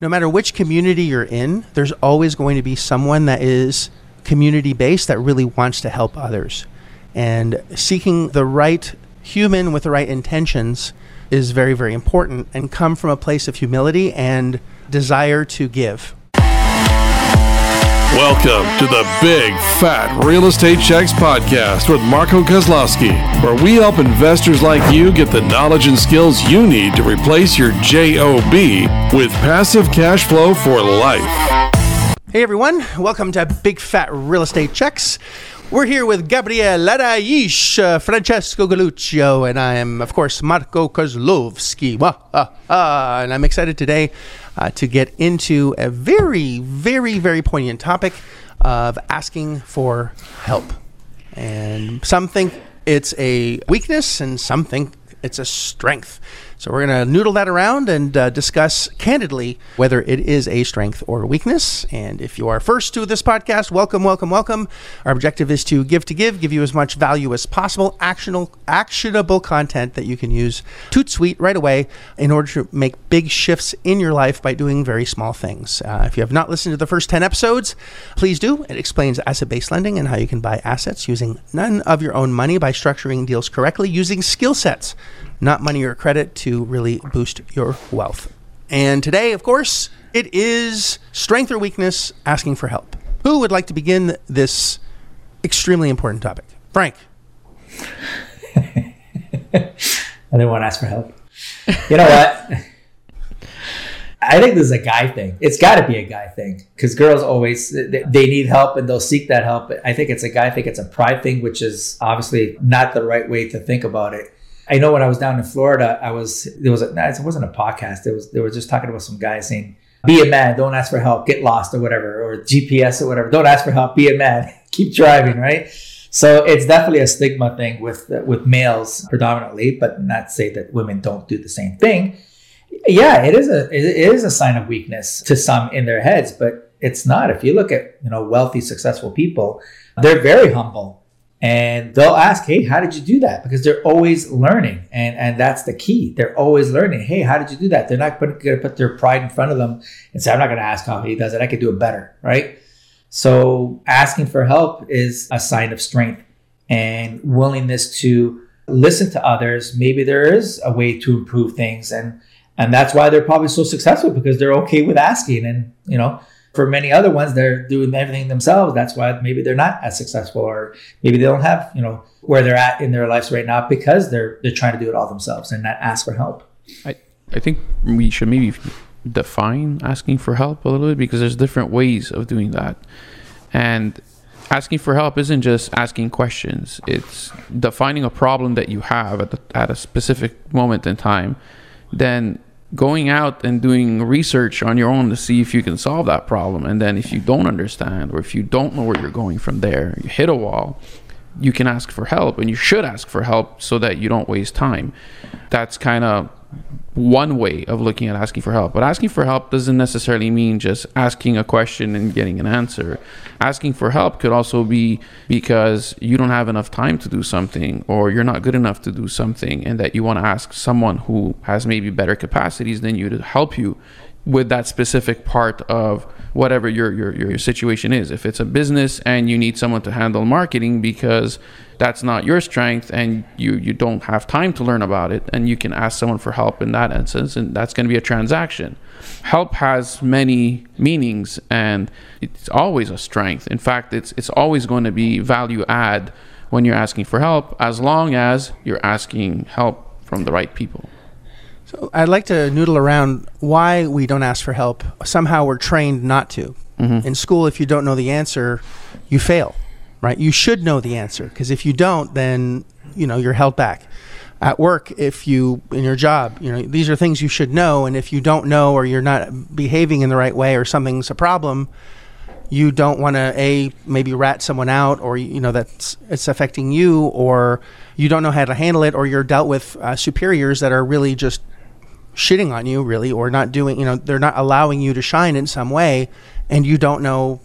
no matter which community you're in, there's always going to be someone that is community based that really wants to help others. And seeking the right human with the right intentions is very, very important and come from a place of humility and desire to give. Welcome to the Big Fat Real Estate Checks Podcast with Marco Kozlowski, where we help investors like you get the knowledge and skills you need to replace your JOB with passive cash flow for life. Hey everyone, welcome to Big Fat Real Estate Checks. We're here with Gabriele Raish, uh, Francesco Galuccio, and I am, of course, Marco ah, and I'm excited today uh, to get into a very, very, very poignant topic of asking for help. And some think it's a weakness, and some think it's a strength. So we're going to noodle that around and uh, discuss candidly whether it is a strength or a weakness. And if you are first to this podcast, welcome, welcome, welcome. Our objective is to give to give, give you as much value as possible, actionable, actionable content that you can use toot sweet right away in order to make big shifts in your life by doing very small things. Uh, if you have not listened to the first 10 episodes, please do. It explains asset based lending and how you can buy assets using none of your own money by structuring deals correctly using skill sets not money or credit to really boost your wealth. And today, of course, it is strength or weakness asking for help. Who would like to begin this extremely important topic? Frank. I didn't want to ask for help. You know what? I think this is a guy thing. It's got to be a guy thing because girls always they need help and they'll seek that help. I think it's a guy thing. It's a pride thing, which is obviously not the right way to think about it. I know when I was down in Florida, I was there was a it wasn't a podcast. It was they were just talking about some guy saying, "Be a man, don't ask for help, get lost or whatever, or GPS or whatever. Don't ask for help, be a man, keep driving." Right. So it's definitely a stigma thing with with males predominantly, but not say that women don't do the same thing. Yeah, it is a it is a sign of weakness to some in their heads, but it's not. If you look at you know wealthy, successful people, they're very humble and they'll ask hey how did you do that? Because they're always learning and and that's the key. They're always learning hey how did you do that? They're not going to put their pride in front of them and say i'm not going to ask how he does it. I could do it better right? So asking for help is a sign of strength and willingness to listen to others. Maybe there is a way to improve things and and that's why they're probably so successful because they're okay with asking and you know for many other ones, they're doing everything themselves. That's why maybe they're not as successful, or maybe they don't have, you know, where they're at in their lives right now because they're they're trying to do it all themselves and not ask for help. I I think we should maybe define asking for help a little bit because there's different ways of doing that, and asking for help isn't just asking questions. It's defining a problem that you have at the, at a specific moment in time, then going out and doing research on your own to see if you can solve that problem. And then if you don't understand or if you don't know where you're going from there, you hit a wall, you can ask for help and you should ask for help so that you don't waste time. That's kind of one way of looking at asking for help. But asking for help doesn't necessarily mean just asking a question and getting an answer. Asking for help could also be because you don't have enough time to do something or you're not good enough to do something and that you want to ask someone who has maybe better capacities than you to help you with that specific part of whatever your, your, your situation is. If it's a business and you need someone to handle marketing because that's not your strength and you, you don't have time to learn about it, and you can ask someone for help in that instance, and that's going to be a transaction. Help has many meanings and it's always a strength. In fact, it's, it's always going to be value add when you're asking for help as long as you're asking help from the right people. So I'd like to noodle around why we don't ask for help. Somehow we're trained not to. Mm-hmm. In school, if you don't know the answer, you fail, right? You should know the answer because if you don't, then you know you're held back. At work, if you in your job, you know these are things you should know, and if you don't know or you're not behaving in the right way or something's a problem, you don't want to a maybe rat someone out or you know that's it's affecting you or you don't know how to handle it or you're dealt with uh, superiors that are really just shitting on you really or not doing you know they're not allowing you to shine in some way and you don't know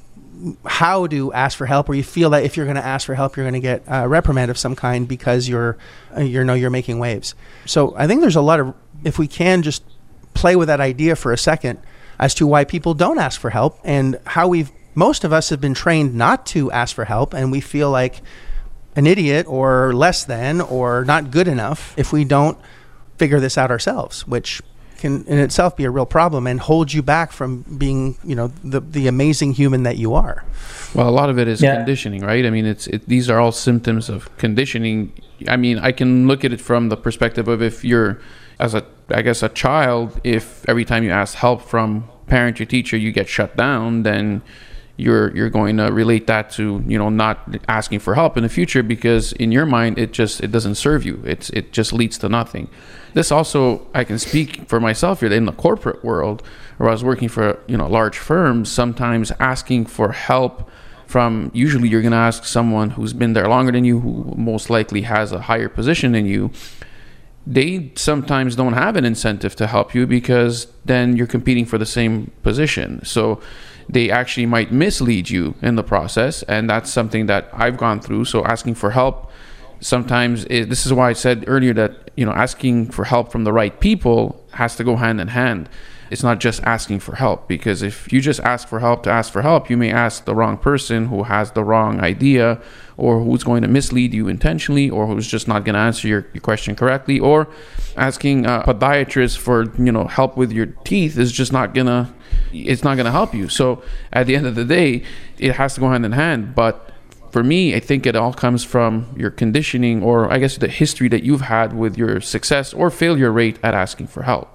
how to ask for help or you feel that if you're going to ask for help you're going to get a reprimand of some kind because you're uh, you know you're making waves. So i think there's a lot of if we can just play with that idea for a second as to why people don't ask for help and how we've most of us have been trained not to ask for help and we feel like an idiot or less than or not good enough if we don't figure this out ourselves, which can in itself be a real problem and hold you back from being, you know, the the amazing human that you are. Well, a lot of it is Yeah. conditioning, right? I mean, it's it, these are all symptoms of conditioning. I mean, I can look at it from the perspective of if you're, as a, I guess, a child, if every time you ask help from parent or teacher, you get shut down, then you're you're going to relate that to you know not asking for help in the future because in your mind it just it doesn't serve you. It's it just leads to nothing. This also I can speak for myself here in the corporate world where I was working for you know large firms. Sometimes asking for help from usually you're going to ask someone who's been there longer than you who most likely has a higher position than you they sometimes don't have an incentive to help you because then you're competing for the same position so they actually might mislead you in the process and that's something that i've gone through. So asking for help sometimes it, this is why i said earlier that you know asking for help from the right people has to go hand in hand it's not just asking for help because if you just ask for help to ask for help, you may ask the wrong person who has the wrong idea or who's going to mislead you intentionally or who's just not going to answer your, your question correctly or asking a podiatrist for you know help with your teeth is just not gonna it's not gonna help you so at the end of the day it has to go hand in hand but for me, I think it all comes from your conditioning or I guess the history that you've had with your success or failure rate at asking for help.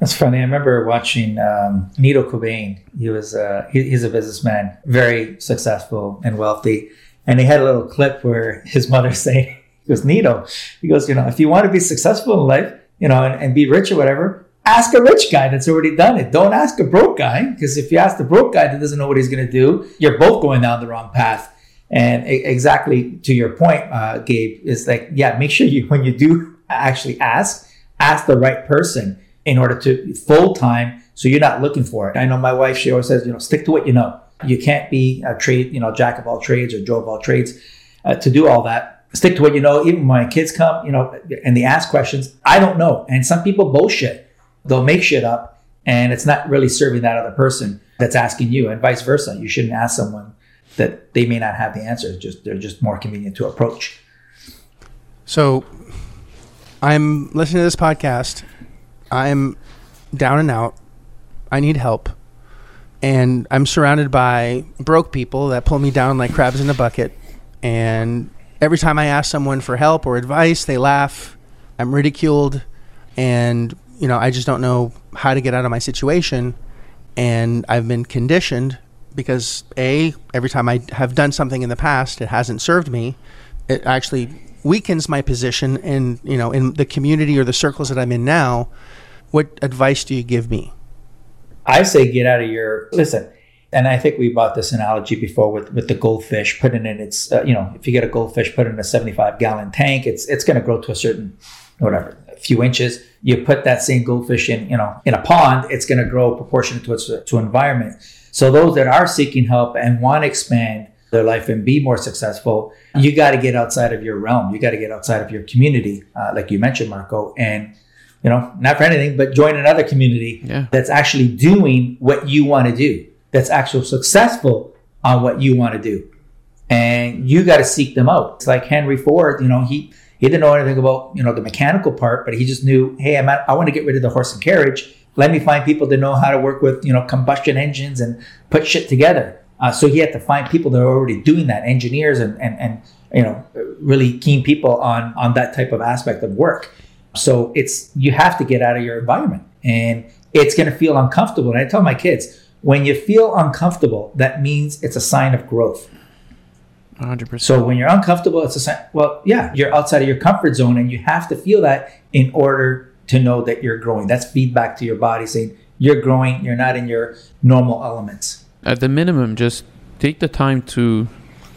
That's funny. I remember watching um, Nido Qubein. He was uh, he, he's a businessman, very successful and wealthy. And he had a little clip where his mother saying, "He goes, Nito, he goes, you know, if you want to be successful in life, you know, and, and be rich or whatever, ask a rich guy that's already done it. Don't ask a broke guy because if you ask the broke guy that doesn't know what he's going to do, you're both going down the wrong path." And exactly to your point, uh, Gabe, is like, yeah, make sure you when you do actually ask, ask the right person in order to full time so you're not looking for it. I know my wife, she always says, you know, stick to what you know. You can't be a trade, you know, jack of all trades or Joe of all trades uh, to do all that. Stick to what you know. Even when my kids come, you know, and they ask questions, I don't know. And some people bullshit. They'll make shit up and it's not really serving that other person that's asking you and vice versa. You shouldn't ask someone that they may not have the answer. It's just they're just more convenient to approach. So I'm listening to this podcast. I'm down and out. I need help. And I'm surrounded by broke people that pull me down like crabs in a bucket. And every time I ask someone for help or advice, they laugh. I'm ridiculed. And, you know, I just don't know how to get out of my situation. And I've been conditioned because, A, every time I have done something in the past, it hasn't served me. It actually weakens my position in, you know, in the community or the circles that I'm in now. What advice do you give me? I say get out of your listen. And I think we bought this analogy before with, with the goldfish, putting in its, uh, you know, if you get a goldfish, put it in a 75 gallon tank, it's it's going to grow to a certain, whatever, a few inches. You put that same goldfish in, you know, in a pond, it's going to grow proportionate to its to environment. So those that are seeking help and want to expand their life and be more successful, you got to get outside of your realm. You got to get outside of your community, uh, like you mentioned, Marco, and you know, not for anything, but join another community Yeah. that's actually doing what you want to do, that's actually successful on what you want to do. And you got to seek them out. It's like Henry Ford, you know, he, he didn't know anything about, you know, the mechanical part, but he just knew, hey, I'm at, I want to get rid of the horse and carriage. Let me find people that know how to work with, you know, combustion engines and put shit together. Uh, so he had to find people that are already doing that, engineers and, and, and you know, really keen people on, on that type of aspect of work. So it's you have to get out of your environment and it's going to feel uncomfortable. And I tell my kids, when you feel uncomfortable, that means it's a sign of growth. 100%. So when you're uncomfortable, it's a sign, well, yeah, you're outside of your comfort zone and you have to feel that in order to know that you're growing. That's feedback to your body saying you're growing, you're not in your normal elements. at the minimum, just take the time to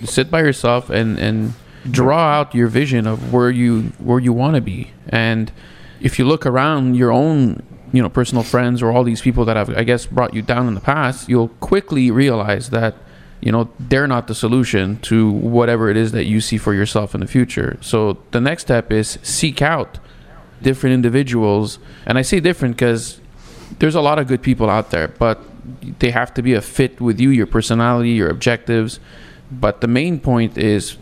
sit by yourself and and draw out your vision of where you where you want to be. And if you look around your own, you know, personal friends or all these people that have, I guess, brought you down in the past, you'll quickly realize that you know they're not the solution to whatever it is that you see for yourself in the future. So the next step is seek out different individuals, and I say different because there's a lot of good people out there, but they have to be a fit with you, your personality, your objectives. But the main point is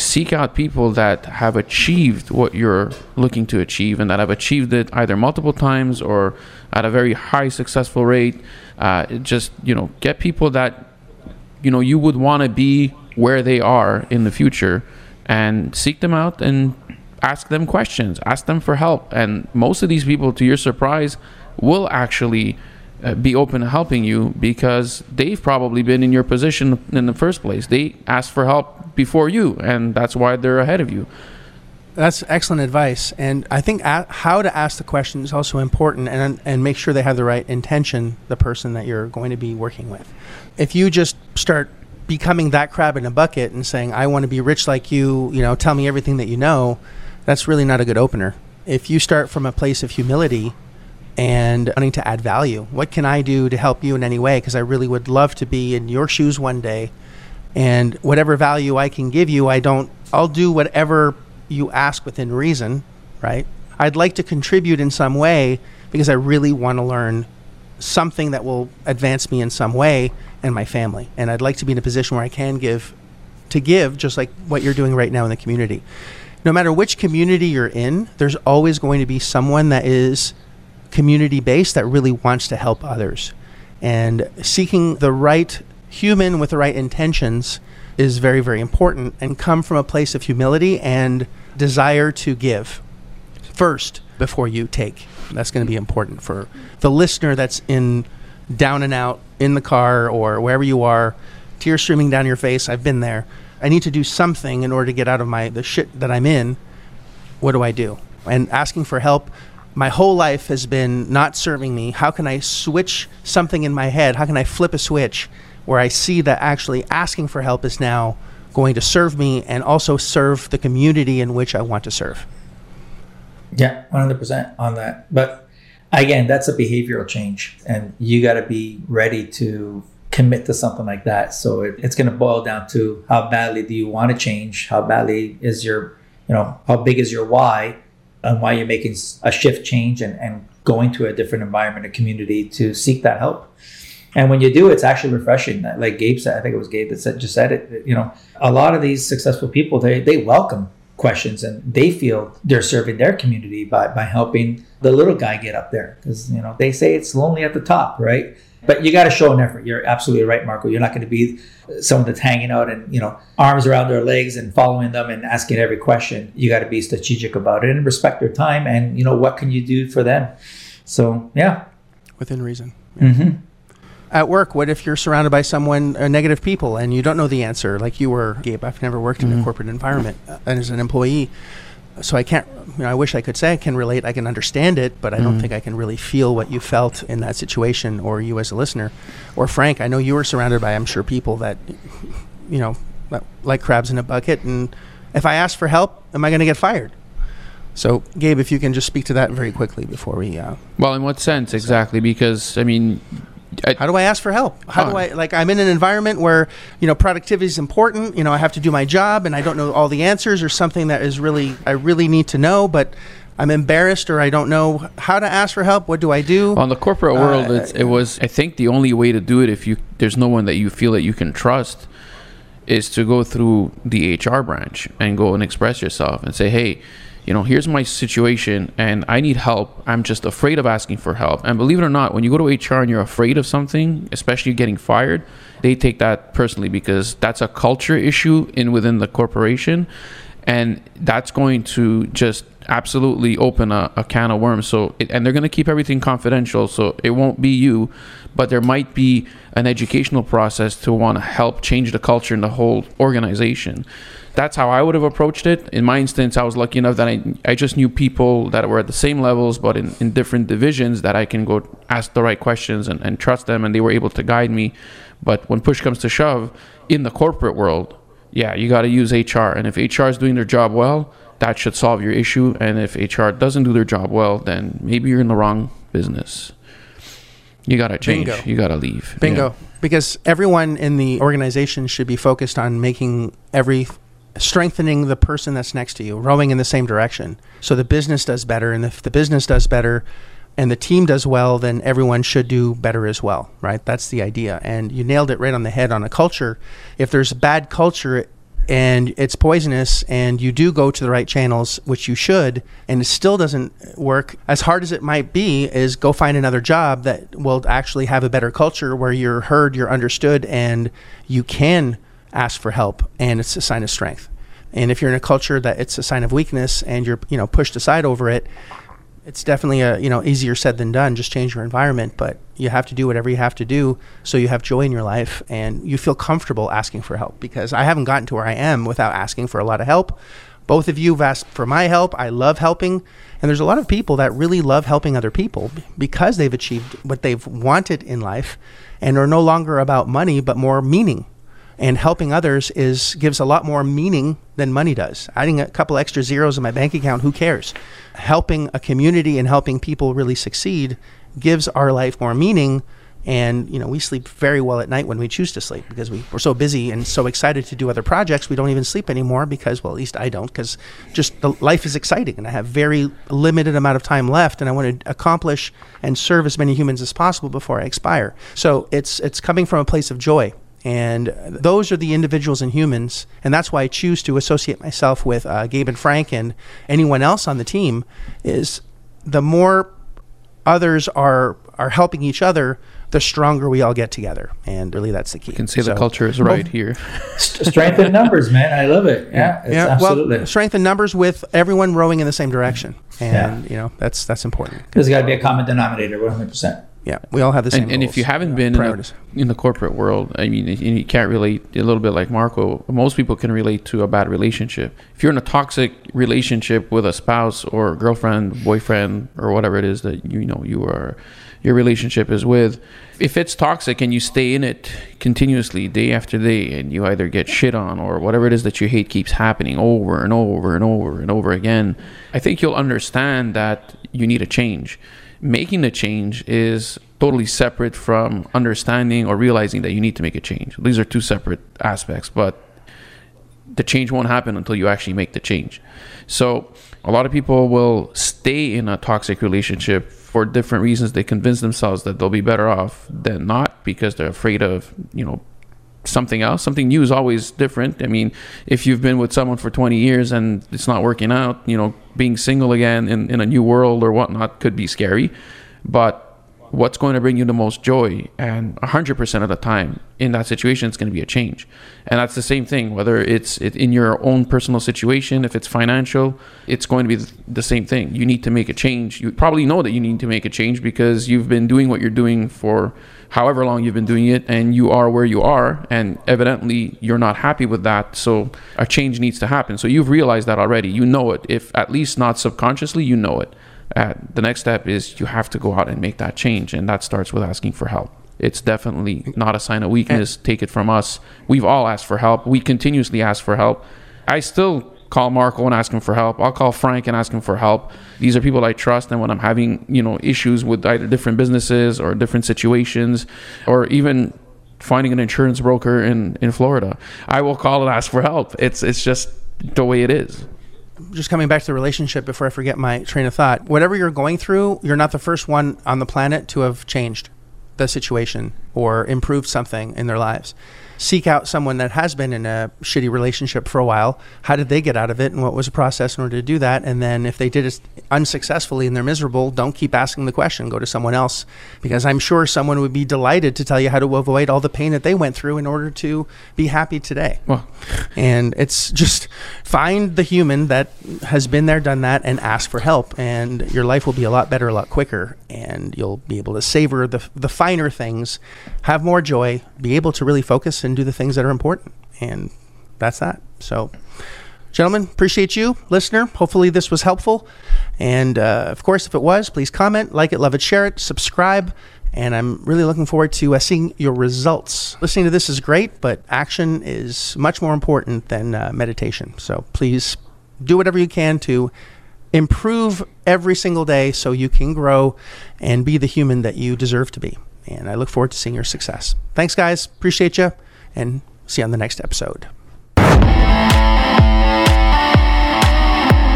seek out people that have achieved what you're looking to achieve and that have achieved it either multiple times or at a very high successful rate. Uh, just you know, get people that you know you would want to be where they are in the future, and seek them out and ask them questions, ask them for help. And most of these people, to your surprise, will actually uh, be open to helping you because they've probably been in your position in the first place. They asked for help before you, and that's why they're ahead of you. That's excellent advice, and I think a- how to ask the question is also important, and and make sure they have the right intention. The person that you're going to be working with. If you just start becoming that crab in a bucket and saying, "I want to be rich like you," you know, tell me everything that you know, that's really not a good opener. If you start from a place of humility and wanting to add value, what can I do to help you in any way? Because I really would love to be in your shoes one day, and whatever value I can give you, I don't. I'll do whatever you ask within reason, right? I'd like to contribute in some way because I really want to learn something that will advance me in some way and my family. And I'd like to be in a position where I can give to give just like what you're doing right now in the community. No matter which community you're in, there's always going to be someone that is community based that really wants to help others. And seeking the right human with the right intentions is very, very important and come from a place of humility and desire to give first before you take. That's going to be important for the listener that's in down and out in the car or wherever you are, tears streaming down your face. I've been there. I need to do something in order to get out of my the shit that I'm in. What do I do? And asking for help my whole life has been not serving me. How can I switch something in my head? How can I flip a switch where I see that actually asking for help is now going to serve me and also serve the community in which I want to serve? Yeah, one hundred percent on that. But again, that's a behavioral change, and you got to be ready to commit to something like that. So it, it's going to boil down to how badly do you want to change? How badly is your, you know, how big is your why, and why you're making a shift change and and going to a different environment, a community to seek that help. And when you do, it's actually refreshing. Like Gabe said, I think it was Gabe that said, just said it. You know, a lot of these successful people, they they welcome questions and they feel they're serving their community by by helping the little guy get up there because you know they say it's lonely at the top, right? But you got to show an effort. You're absolutely right, Marco. You're not going to be someone that's hanging out and you know arms around their legs and following them and asking every question. You got to be strategic about it and respect their time and you know what can you do for them. So yeah, Within reason. mm-hmm. At work, what if you're surrounded by someone, uh, negative people, and you don't know the answer? Like you were, Gabe. I've never worked in a corporate environment uh, and as an employee, so I can't. You know, I wish I could say I can relate, I can understand it, but I don't think I can really feel what you felt in that situation, or you as a listener, or Frank. I know you were surrounded by, I'm sure, people that, you know, like crabs in a bucket, and if I ask for help, am I going to get fired? So, Gabe, if you can just speak to that very quickly before we. Uh, Well, in what sense exactly? Because I mean, I, How do I ask for help? How do I like I'm in an environment where, you know, productivity is important, you know, I have to do my job and I don't know all the answers or something that is really I really need to know, but I'm embarrassed or I don't know how to ask for help. What do I do? on the corporate world, Uh, it's, it was. I think the only way to do it, if you there's no one that you feel that you can trust, is to go through the HR branch and go and express yourself and say, hey, you know, here's my situation and I need help. I'm just afraid of asking for help. And believe it or not, when you go to HR and you're afraid of something, especially getting fired, they take that personally because that's a culture issue in within the corporation and that's going to just absolutely open a, a can of worms so it, and they're going to keep everything confidential so it won't be you but there might be an educational process to want to help change the culture in the whole organization that's how i would have approached it in my instance i was lucky enough that i, I just knew people that were at the same levels but in, in different divisions that i can go ask the right questions and, and trust them and they were able to guide me but when push comes to shove in the corporate world yeah, you got to use HR. And if HR is doing their job well, that should solve your issue. And if HR doesn't do their job well, then maybe you're in the wrong business. You got to change. Bingo. You got to leave. Bingo. Yeah. Because everyone in the organization should be focused on making every strengthening the person that's next to you, rowing in the same direction. So the business does better and if the business does better and the team does well, then everyone should do better as well, right? That's the idea. And you nailed it right on the head on a culture. If there's a bad culture and it's poisonous and you do go to the right channels, which you should, and it still doesn't work, as hard as it might be, is go find another job that will actually have a better culture where you're heard, you're understood, and you can ask for help, and it's a sign of strength. And if you're in a culture that it's a sign of weakness and you're, you know, pushed aside over it, it's definitely a you know easier said than done. Just change your environment but you have to do whatever you have to do so you have joy in your life and you feel comfortable asking for help. Because i haven't gotten to where i am without asking for a lot of help. Both of you have asked for my help. I love helping. And there's a lot of people that really love helping other people because they've achieved what they've wanted in life and are no longer about money but more meaning and helping others is gives a lot more meaning than money does. Adding a couple extra zeros in my bank account, who cares? Helping a community and helping people really succeed gives our life more meaning. And you know, we sleep very well at night when we choose to sleep because we, we're so busy and so excited to do other projects. We don't even sleep anymore because, well, at least I don't, because just the life is exciting and I have very limited amount of time left, and I want to accomplish and serve as many humans as possible before I expire. So it's it's coming from a place of joy and those are the individuals and humans. And that's why I choose to associate myself with uh, Gabe and Frank and anyone else on the team is the more others are, are helping each other, the stronger we all get together. And really, that's the key. You can say So- the culture is right here. Strength in numbers, man. I love it. Yeah, it's Yeah, absolutely. well, strength in numbers with everyone rowing in the same direction, and you know that's that's important. There's got to be a common denominator, 100%. Yeah, we all have the same. and, and if you haven't been in the, in the corporate world, I mean, you can't relate a little bit like Marco. Most people can relate to a bad relationship. If you're in a toxic relationship with a spouse or girlfriend, boyfriend, or whatever it is that you know you are, your relationship is with, if it's toxic and you stay in it continuously day after day, and you either get shit on or whatever it is that you hate keeps happening over and over and over and over again, I think you'll understand that you need a change making a change is totally separate from understanding or realizing that you need to make a change. These are two separate aspects, but the change won't happen until you actually make the change. So, a lot of people will stay in a toxic relationship for different reasons. They convince themselves that they'll be better off than not because they're afraid of, you know, something else. Something new is always different. I mean, if you've been with someone for 20 years and it's not working out, you know, being single again in, in a new world or whatnot could be scary. But what's going to bring you the most joy? And 100% of the time in that situation, it's going to be a change. And that's the same thing, whether it's in your own personal situation, if it's financial, it's going to be the same thing. You need to make a change. You probably know that you need to make a change because you've been doing what you're doing for however long you've been doing it and you are where you are and evidently you're not happy with that so a change needs to happen. So you've realized that already. You know it. If at least not subconsciously you know it. Uh, the next step is you have to go out and make that change and that starts with asking for help. It's definitely not a sign of weakness. Take it from us. We've all asked for help. We continuously ask for help. I still call Marco and ask him for help. I'll call Frank and ask him for help. These are people I trust, and when I'm having you know issues with either different businesses or different situations, or even finding an insurance broker in in Florida, I will call and ask for help. It's it's just the way it is. just coming back to the relationship before I forget my train of thought. Whatever you're going through, you're not the first one on the planet to have changed the situation or improved something in their lives. Seek out someone that has been in a shitty relationship for a while. How did they get out of it and what was the process in order to do that? And then if they did it unsuccessfully and they're miserable, don't keep asking the question. Go to someone else because I'm sure someone would be delighted to tell you how to avoid all the pain that they went through in order to be happy today. Well, And it's just find the human that has been there, done that, and ask for help. And your life will be a lot better, a lot quicker. And you'll be able to savor the, the finer things, have more joy, be able to really focus and do the things that are important. And that's that. So, gentlemen, appreciate you, listener. Hopefully, this was helpful. And uh, of course, if it was, please comment, like it, love it, share it, subscribe. And I'm really looking forward to uh, seeing your results. Listening to this is great, but action is much more important than uh, meditation. So please do whatever you can to improve every single day so you can grow and be the human that you deserve to be. And I look forward to seeing your success. Thanks, guys. Appreciate you. And see you on the next episode.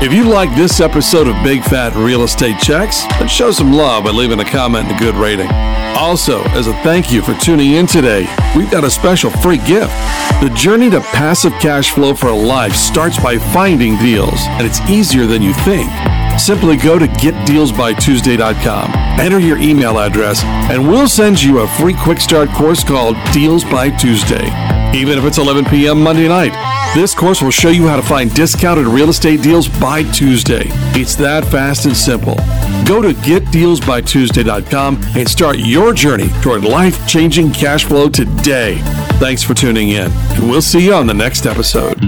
If you like this episode of Big Fat Real Estate Checks, then show some love by leaving a comment and a good rating. Also, as a thank you for tuning in today, we've got a special free gift. The journey to passive cash flow for a life starts by finding deals, and it's easier than you think. Simply go to getdealsbytuesday.com, enter your email address, and we'll send you a free quick start course called Deals by Tuesday. Even if it's 11 p.m. Monday night, this course will show you how to find discounted real estate deals by Tuesday. It's that fast and simple. Go to getdealsbytuesday.com and start your journey toward life changing cash flow today. Thanks for tuning in, and we'll see you on the next episode.